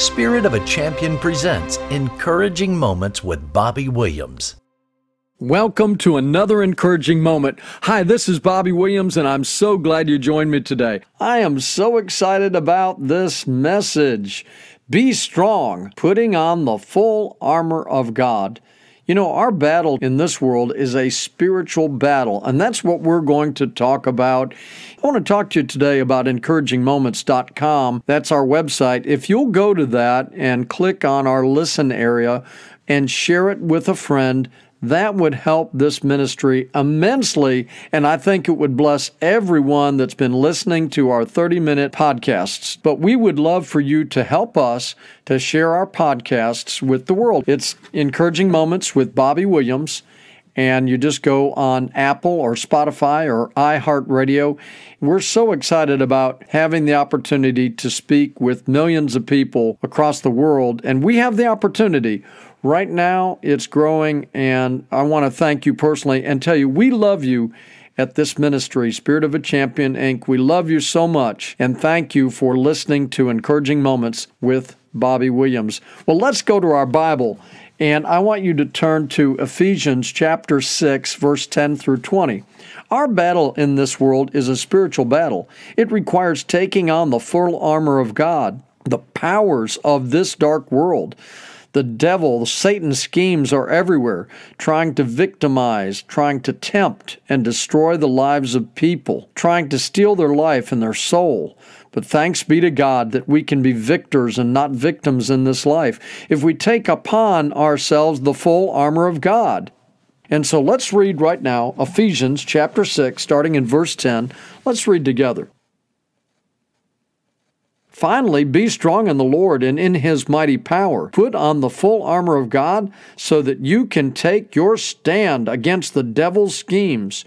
Spirit of a Champion presents Encouraging Moments with Bobby Williams. Welcome to another encouraging moment. Hi, this is Bobby Williams, and I'm so glad you joined me today. I am so excited about this message. Be strong, putting on the full armor of God. You know, our battle in this world is a spiritual battle, and that's what we're going to talk about. I want to talk to you today about encouragingmoments.com. That's our website. If you'll go to that and click on our listen area and share it with a friend, that would help this ministry immensely. And I think it would bless everyone that's been listening to our 30 minute podcasts. But we would love for you to help us to share our podcasts with the world. It's Encouraging Moments with Bobby Williams. And you just go on Apple or Spotify or iHeartRadio. We're so excited about having the opportunity to speak with millions of people across the world. And we have the opportunity Right now, it's growing, and I want to thank you personally and tell you we love you at this ministry, Spirit of a Champion Inc. We love you so much, and thank you for listening to Encouraging Moments with Bobby Williams. Well, let's go to our Bible, and I want you to turn to Ephesians chapter 6, verse 10 through 20. Our battle in this world is a spiritual battle. It requires taking on the full armor of God, the powers of this dark world. The devil, Satan's schemes are everywhere, trying to victimize, trying to tempt and destroy the lives of people, trying to steal their life and their soul. But thanks be to God that we can be victors and not victims in this life if we take upon ourselves the full armor of God. And so let's read right now Ephesians chapter 6, starting in verse 10. Let's read together. Finally, be strong in the Lord and in his mighty power. Put on the full armor of God so that you can take your stand against the devil's schemes.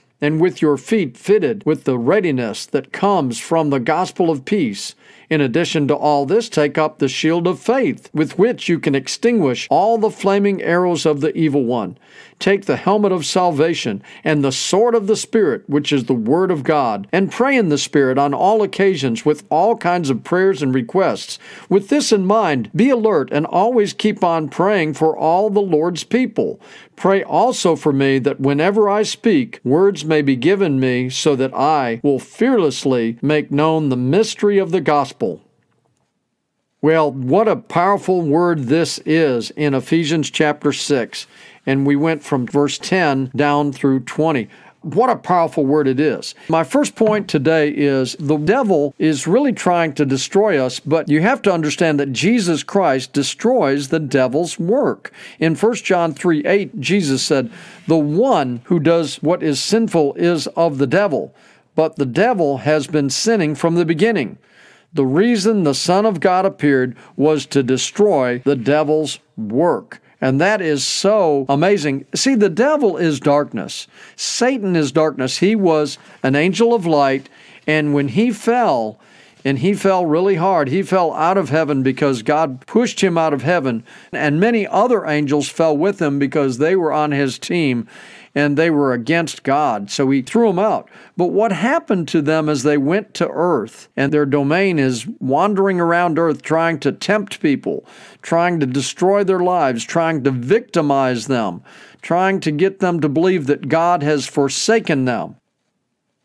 and with your feet fitted with the readiness that comes from the gospel of peace. In addition to all this, take up the shield of faith, with which you can extinguish all the flaming arrows of the evil one. Take the helmet of salvation and the sword of the Spirit, which is the Word of God, and pray in the Spirit on all occasions with all kinds of prayers and requests. With this in mind, be alert and always keep on praying for all the Lord's people. Pray also for me that whenever I speak, words may be given me so that I will fearlessly make known the mystery of the gospel. Well, what a powerful word this is in Ephesians chapter 6. And we went from verse 10 down through 20. What a powerful word it is. My first point today is the devil is really trying to destroy us, but you have to understand that Jesus Christ destroys the devil's work. In 1 John 3 8, Jesus said, The one who does what is sinful is of the devil, but the devil has been sinning from the beginning. The reason the Son of God appeared was to destroy the devil's work. And that is so amazing. See, the devil is darkness. Satan is darkness. He was an angel of light, and when he fell, and he fell really hard. He fell out of heaven because God pushed him out of heaven, and many other angels fell with him because they were on his team and they were against God. So he threw them out. But what happened to them as they went to earth and their domain is wandering around earth trying to tempt people, trying to destroy their lives, trying to victimize them, trying to get them to believe that God has forsaken them.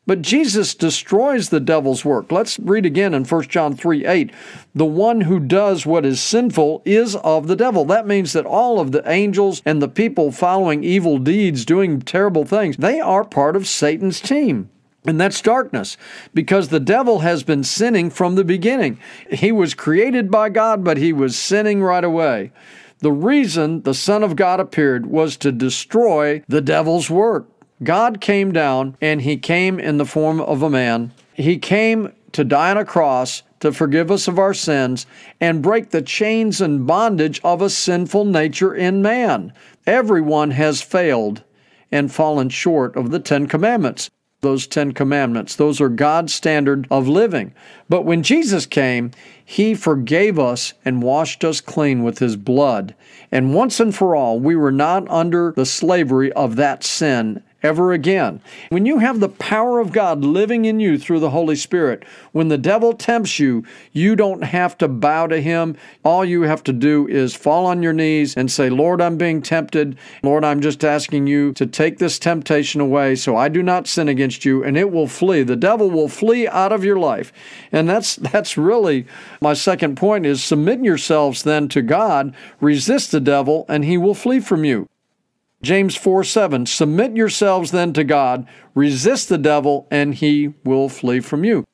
But Jesus destroys the devil's work. Let's read again in 1 John 3 8. The one who does what is sinful is of the devil. That means that all of the angels and the people following evil deeds, doing terrible things, they are part of Satan's team. And that's darkness because the devil has been sinning from the beginning. He was created by God, but he was sinning right away. The reason the Son of God appeared was to destroy the devil's work. God came down and he came in the form of a man. He came to die on a cross to forgive us of our sins and break the chains and bondage of a sinful nature in man. Everyone has failed and fallen short of the Ten Commandments. Those Ten Commandments, those are God's standard of living. But when Jesus came, He forgave us and washed us clean with His blood. And once and for all, we were not under the slavery of that sin ever again. When you have the power of God living in you through the Holy Spirit, when the devil tempts you, you don't have to bow to him. All you have to do is fall on your knees and say, Lord, I'm being tempted. Lord, I'm just asking you to take this temptation away so I do not sin against you, and it will flee. The devil will flee out of your life. And that's that's really my second point is submit yourselves then to God, resist the devil, and he will flee from you. James 4 7, submit yourselves then to God, resist the devil, and he will flee from you.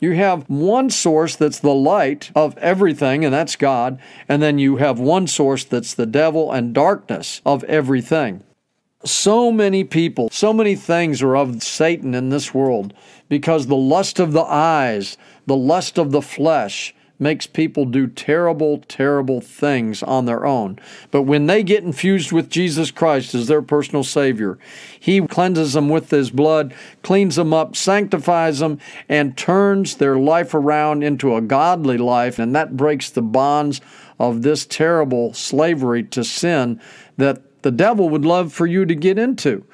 You have one source that's the light of everything, and that's God, and then you have one source that's the devil and darkness of everything. So many people, so many things are of Satan in this world because the lust of the eyes, the lust of the flesh, makes people do terrible, terrible things on their own. But when they get infused with Jesus Christ as their personal Savior, He cleanses them with His blood, cleans them up, sanctifies them, and turns their life around into a godly life. And that breaks the bonds of this terrible slavery to sin that the devil would love for you to get into.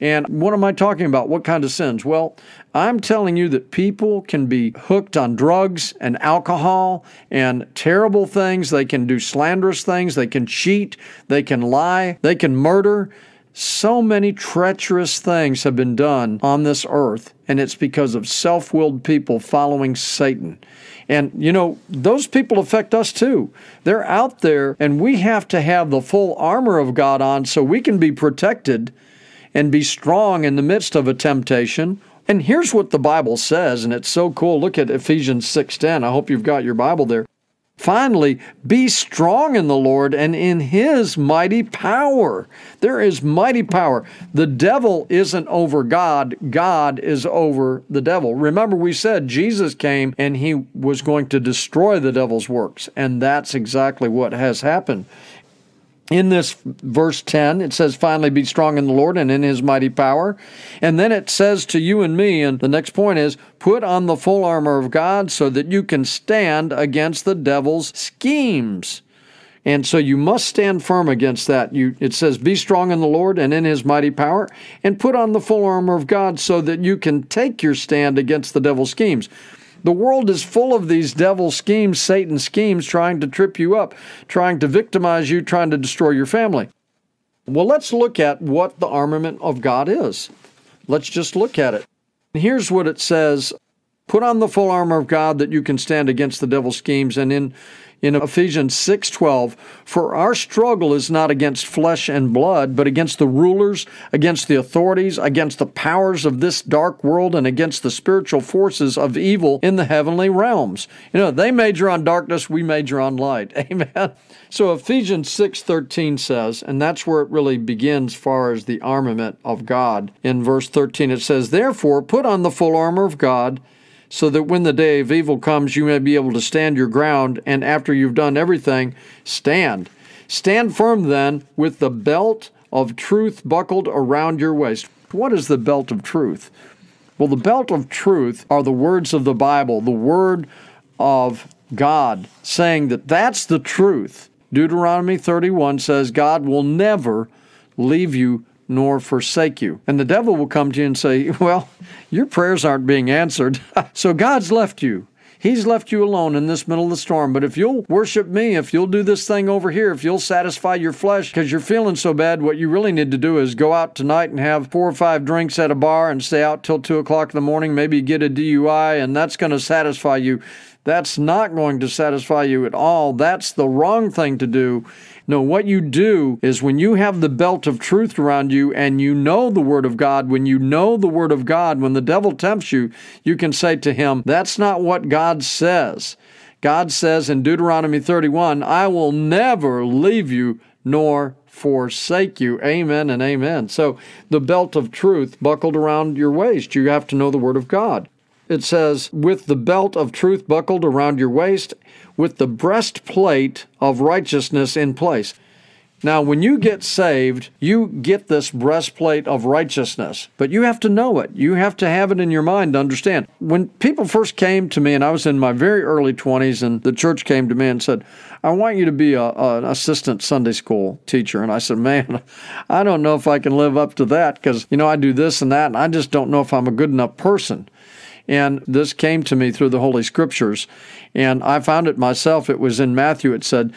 And what am I talking about? What kind of sins? Well, I'm telling you that people can be hooked on drugs and alcohol and terrible things. They can do slanderous things. They can cheat. They can lie. They can murder. So many treacherous things have been done on this earth, and it's because of self willed people following Satan. And, you know, those people affect us too. They're out there, and we have to have the full armor of God on so we can be protected and be strong in the midst of a temptation and here's what the Bible says, and it's so cool. Look at Ephesians 6:10. I hope you've got your Bible there. Finally, be strong in the Lord and in his mighty power. There is mighty power. The devil isn't over God, God is over the devil. Remember, we said Jesus came and he was going to destroy the devil's works, and that's exactly what has happened in this verse 10, it says, finally be strong in the Lord and in his mighty power. And then it says to you and me, and the next point is, put on the full armor of God so that you can stand against the devil's schemes. And so you must stand firm against that. You, it says, Be strong in the Lord and in his mighty power, and put on the full armor of God so that you can take your stand against the devil's schemes. The world is full of these devil schemes, Satan schemes, trying to trip you up, trying to victimize you, trying to destroy your family. Well, let's look at what the armament of God is. Let's just look at it. Here's what it says Put on the full armor of God that you can stand against the devil's schemes. And in in Ephesians 6:12, for our struggle is not against flesh and blood, but against the rulers, against the authorities, against the powers of this dark world and against the spiritual forces of evil in the heavenly realms. You know, they major on darkness, we major on light. Amen. So Ephesians 6:13 says, and that's where it really begins far as the armament of God. In verse 13 it says, "Therefore put on the full armor of God, so that when the day of evil comes, you may be able to stand your ground, and after you've done everything, stand. Stand firm then with the belt of truth buckled around your waist. What is the belt of truth? Well, the belt of truth are the words of the Bible, the word of God, saying that that's the truth. Deuteronomy 31 says God will never leave you nor forsake you. And the devil will come to you and say, Well, your prayers aren't being answered. so God's left you. He's left you alone in this middle of the storm. But if you'll worship me, if you'll do this thing over here, if you'll satisfy your flesh because you're feeling so bad, what you really need to do is go out tonight and have four or five drinks at a bar and stay out till two o'clock in the morning, maybe get a DUI, and that's going to satisfy you. That's not going to satisfy you at all. That's the wrong thing to do. No, what you do is when you have the belt of truth around you and you know the Word of God, when you know the Word of God, when the devil tempts you, you can say to him, That's not what God says. God says in Deuteronomy 31, I will never leave you nor forsake you. Amen and amen. So the belt of truth buckled around your waist, you have to know the Word of God. It says, with the belt of truth buckled around your waist, with the breastplate of righteousness in place. Now, when you get saved, you get this breastplate of righteousness, but you have to know it. You have to have it in your mind to understand. When people first came to me, and I was in my very early 20s, and the church came to me and said, I want you to be a, an assistant Sunday school teacher. And I said, Man, I don't know if I can live up to that because, you know, I do this and that, and I just don't know if I'm a good enough person. And this came to me through the Holy Scriptures. And I found it myself. It was in Matthew. It said,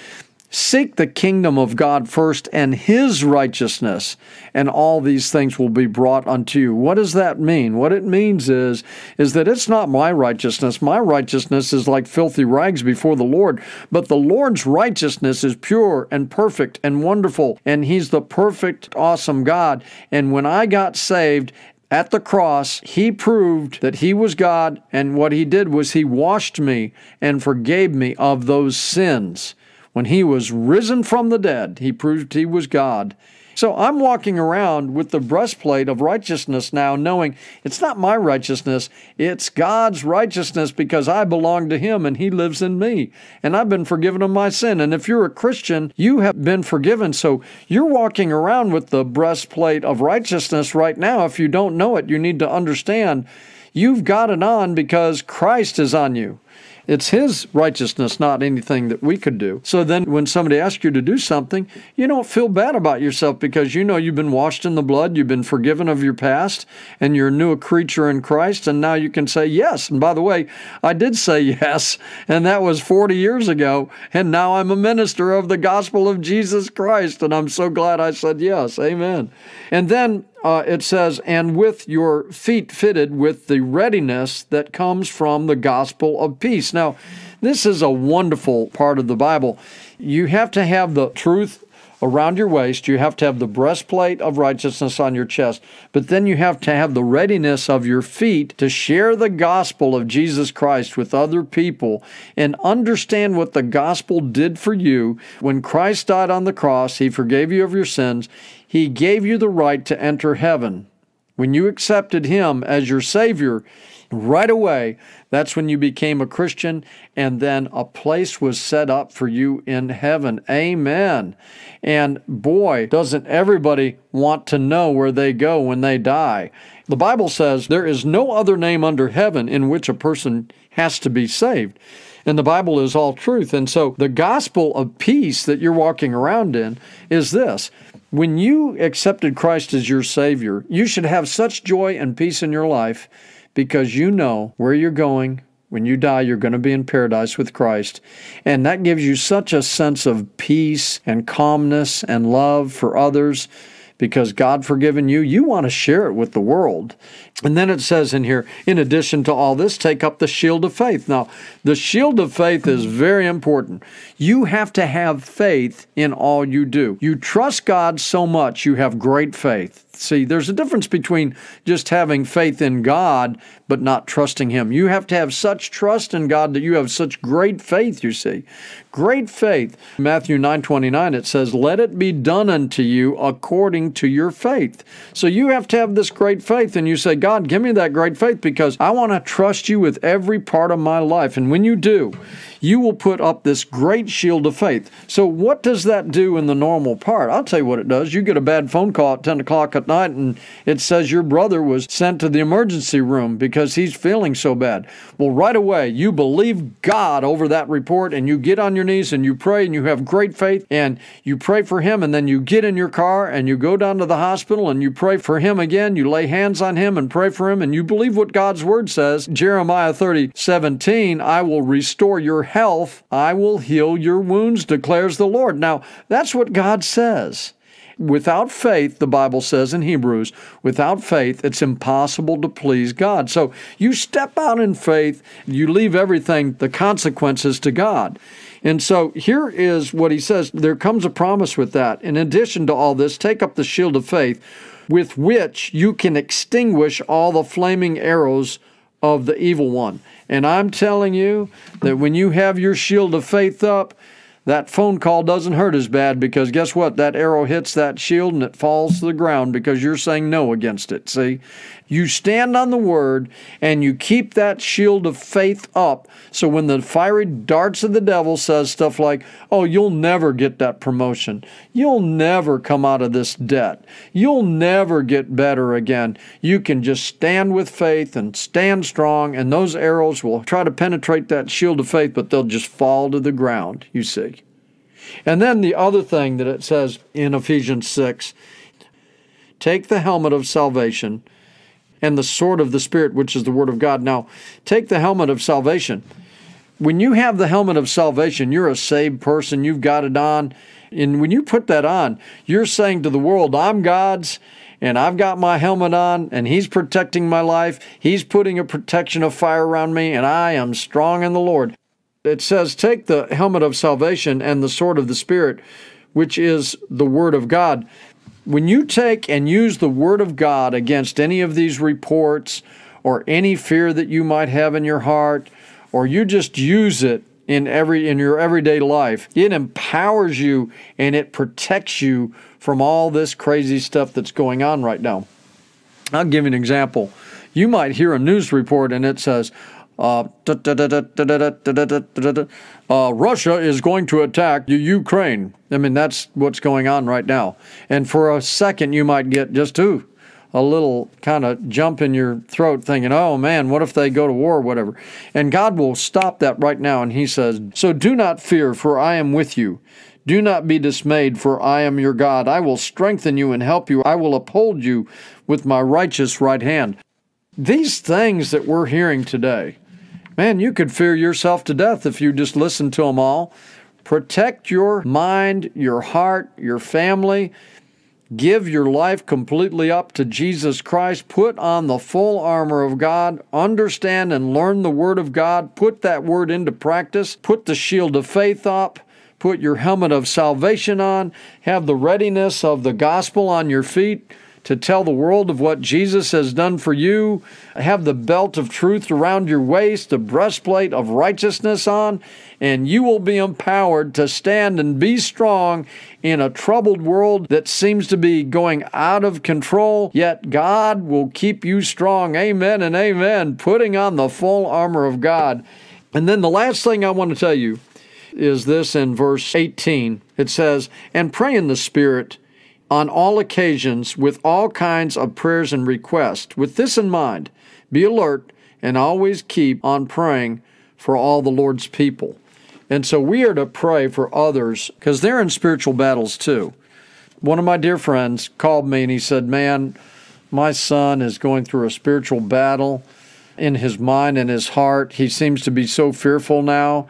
Seek the kingdom of God first and his righteousness, and all these things will be brought unto you. What does that mean? What it means is, is that it's not my righteousness. My righteousness is like filthy rags before the Lord, but the Lord's righteousness is pure and perfect and wonderful, and he's the perfect, awesome God. And when I got saved, at the cross, he proved that he was God, and what he did was he washed me and forgave me of those sins. When he was risen from the dead, he proved he was God. So I'm walking around with the breastplate of righteousness now, knowing it's not my righteousness, it's God's righteousness because I belong to Him and He lives in me. And I've been forgiven of my sin. And if you're a Christian, you have been forgiven. So you're walking around with the breastplate of righteousness right now. If you don't know it, you need to understand you've got it on because Christ is on you. It's His righteousness, not anything that we could do. So then when somebody asks you to do something, you don't feel bad about yourself because you know you've been washed in the blood, you've been forgiven of your past, and you're a new creature in Christ, and now you can say yes. And by the way, I did say yes, and that was 40 years ago, and now I'm a minister of the gospel of Jesus Christ, and I'm so glad I said yes. Amen. And then uh, it says, and with your feet fitted with the readiness that comes from the gospel of peace. Now, this is a wonderful part of the Bible. You have to have the truth around your waist. You have to have the breastplate of righteousness on your chest. But then you have to have the readiness of your feet to share the gospel of Jesus Christ with other people and understand what the gospel did for you. When Christ died on the cross, He forgave you of your sins. He gave you the right to enter heaven. When you accepted Him as your Savior, right away, that's when you became a Christian, and then a place was set up for you in heaven. Amen. And boy, doesn't everybody want to know where they go when they die. The Bible says there is no other name under heaven in which a person has to be saved. And the Bible is all truth. And so the gospel of peace that you're walking around in is this when you accepted Christ as your Savior, you should have such joy and peace in your life because you know where you're going. When you die, you're going to be in paradise with Christ. And that gives you such a sense of peace and calmness and love for others because God forgiven you, you want to share it with the world. And then it says in here, in addition to all this, take up the shield of faith. Now, the shield of faith is very important. You have to have faith in all you do. You trust God so much, you have great faith. See, there's a difference between just having faith in God but not trusting Him. You have to have such trust in God that you have such great faith, you see. Great faith. Matthew 9 29, it says, Let it be done unto you according to your faith. So you have to have this great faith, and you say, God, give me that great faith because I want to trust you with every part of my life. And when you do, you will put up this great shield of faith. So, what does that do in the normal part? I'll tell you what it does. You get a bad phone call at 10 o'clock at night and it says your brother was sent to the emergency room because he's feeling so bad. Well, right away, you believe God over that report and you get on your knees and you pray and you have great faith and you pray for him and then you get in your car and you go down to the hospital and you pray for him again. You lay hands on him and pray for him and you believe what God's word says. Jeremiah 30, 17, I will restore your health, I will heal your wounds, declares the Lord. Now, that's what God says. Without faith, the Bible says in Hebrews, without faith, it's impossible to please God. So you step out in faith, you leave everything, the consequences to God. And so here is what he says there comes a promise with that. In addition to all this, take up the shield of faith with which you can extinguish all the flaming arrows of the evil one. And I'm telling you that when you have your shield of faith up, that phone call doesn't hurt as bad because guess what? That arrow hits that shield and it falls to the ground because you're saying no against it. See? You stand on the word and you keep that shield of faith up. So when the fiery darts of the devil says stuff like, "Oh, you'll never get that promotion. You'll never come out of this debt. You'll never get better again." You can just stand with faith and stand strong and those arrows will try to penetrate that shield of faith, but they'll just fall to the ground, you see. And then the other thing that it says in Ephesians 6 take the helmet of salvation and the sword of the Spirit, which is the Word of God. Now, take the helmet of salvation. When you have the helmet of salvation, you're a saved person, you've got it on. And when you put that on, you're saying to the world, I'm God's and I've got my helmet on and He's protecting my life. He's putting a protection of fire around me, and I am strong in the Lord. It says, Take the helmet of salvation and the sword of the Spirit, which is the Word of God when you take and use the Word of God against any of these reports or any fear that you might have in your heart, or you just use it in every in your everyday life, it empowers you and it protects you from all this crazy stuff that's going on right now. I'll give you an example. You might hear a news report and it says, uh, uh, Russia is going to attack Ukraine. I mean, that's what's going on right now. And for a second, you might get just, ooh, a little kind of jump in your throat thinking, oh man, what if they go to war or whatever? And God will stop that right now. And He says, So do not fear, for I am with you. Do not be dismayed, for I am your God. I will strengthen you and help you. I will uphold you with my righteous right hand. These things that we're hearing today, Man, you could fear yourself to death if you just listened to them all. Protect your mind, your heart, your family. Give your life completely up to Jesus Christ. Put on the full armor of God. Understand and learn the Word of God. Put that Word into practice. Put the shield of faith up. Put your helmet of salvation on. Have the readiness of the gospel on your feet to tell the world of what Jesus has done for you. Have the belt of truth around your waist, the breastplate of righteousness on, and you will be empowered to stand and be strong in a troubled world that seems to be going out of control. Yet God will keep you strong. Amen and amen. Putting on the full armor of God. And then the last thing I want to tell you is this in verse 18. It says, And pray in the Spirit on all occasions with all kinds of prayers and requests. With this in mind, be alert and always keep on praying for all the Lord's people. And so we are to pray for others because they're in spiritual battles too. One of my dear friends called me and he said, Man, my son is going through a spiritual battle in his mind and his heart. He seems to be so fearful now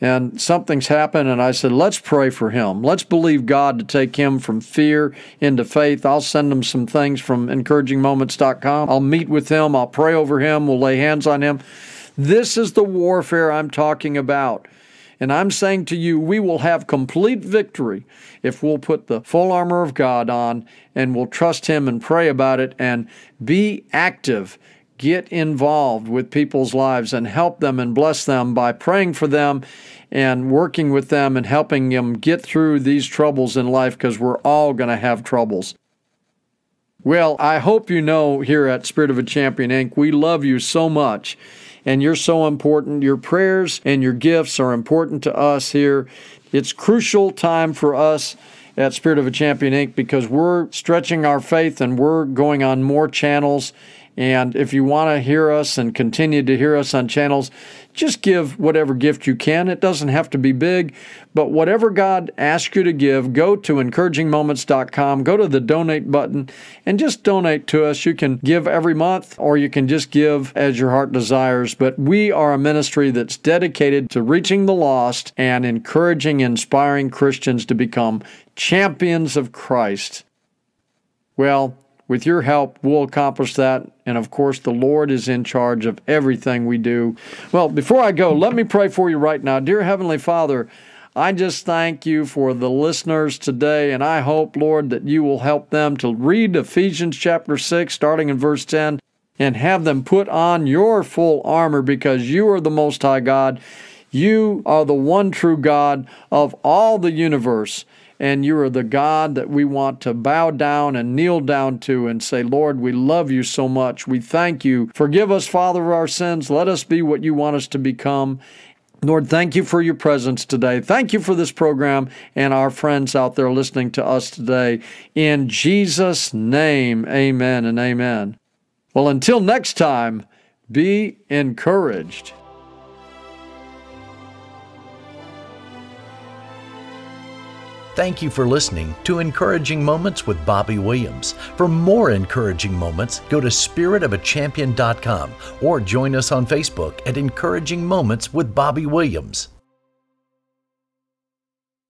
and something's happened and I said, let's pray for him. Let's believe God to take him from fear into faith. I'll send him some things from encouragingmoments.com. I'll meet with him. I'll pray over him. We'll lay hands on him. This is the warfare I'm talking about. And I'm saying to you, we will have complete victory if we'll put the full armor of God on and we'll trust Him and pray about it and be active get involved with people's lives and help them and bless them by praying for them and working with them and helping them get through these troubles in life because we're all going to have troubles. Well, I hope you know here at Spirit of a Champion Inc., we love you so much and you're so important. Your prayers and your gifts are important to us here. It's crucial time for us at Spirit of a Champion Inc. because we're stretching our faith and we're going on more channels and if you want to hear us and continue to hear us on channels, just give whatever gift you can. It doesn't have to be big, but whatever God asks you to give, go to encouragingmoments.com, go to the donate button, and just donate to us. You can give every month or you can just give as your heart desires. But we are a ministry that's dedicated to reaching the lost and encouraging, inspiring Christians to become champions of Christ. Well, with your help, we'll accomplish that. And of course, the Lord is in charge of everything we do. Well, before I go, let me pray for you right now. Dear Heavenly Father, I just thank you for the listeners today, and I hope, Lord, that you will help them to read Ephesians chapter 6, starting in verse 10, and have them put on your full armor because you are the Most High God. You are the one true God of all the universe and you are the God that we want to bow down and kneel down to and say, Lord, we love you so much. We thank you. Forgive us, Father, of our sins. Let us be what you want us to become. Lord, thank you for your presence today. Thank you for this program and our friends out there listening to us today. In Jesus' name, amen and amen. Well, until next time, be encouraged. Thank you for listening to Encouraging Moments with Bobby Williams. For more encouraging moments, go to spiritofachampion.com or join us on Facebook at Encouraging Moments with Bobby Williams.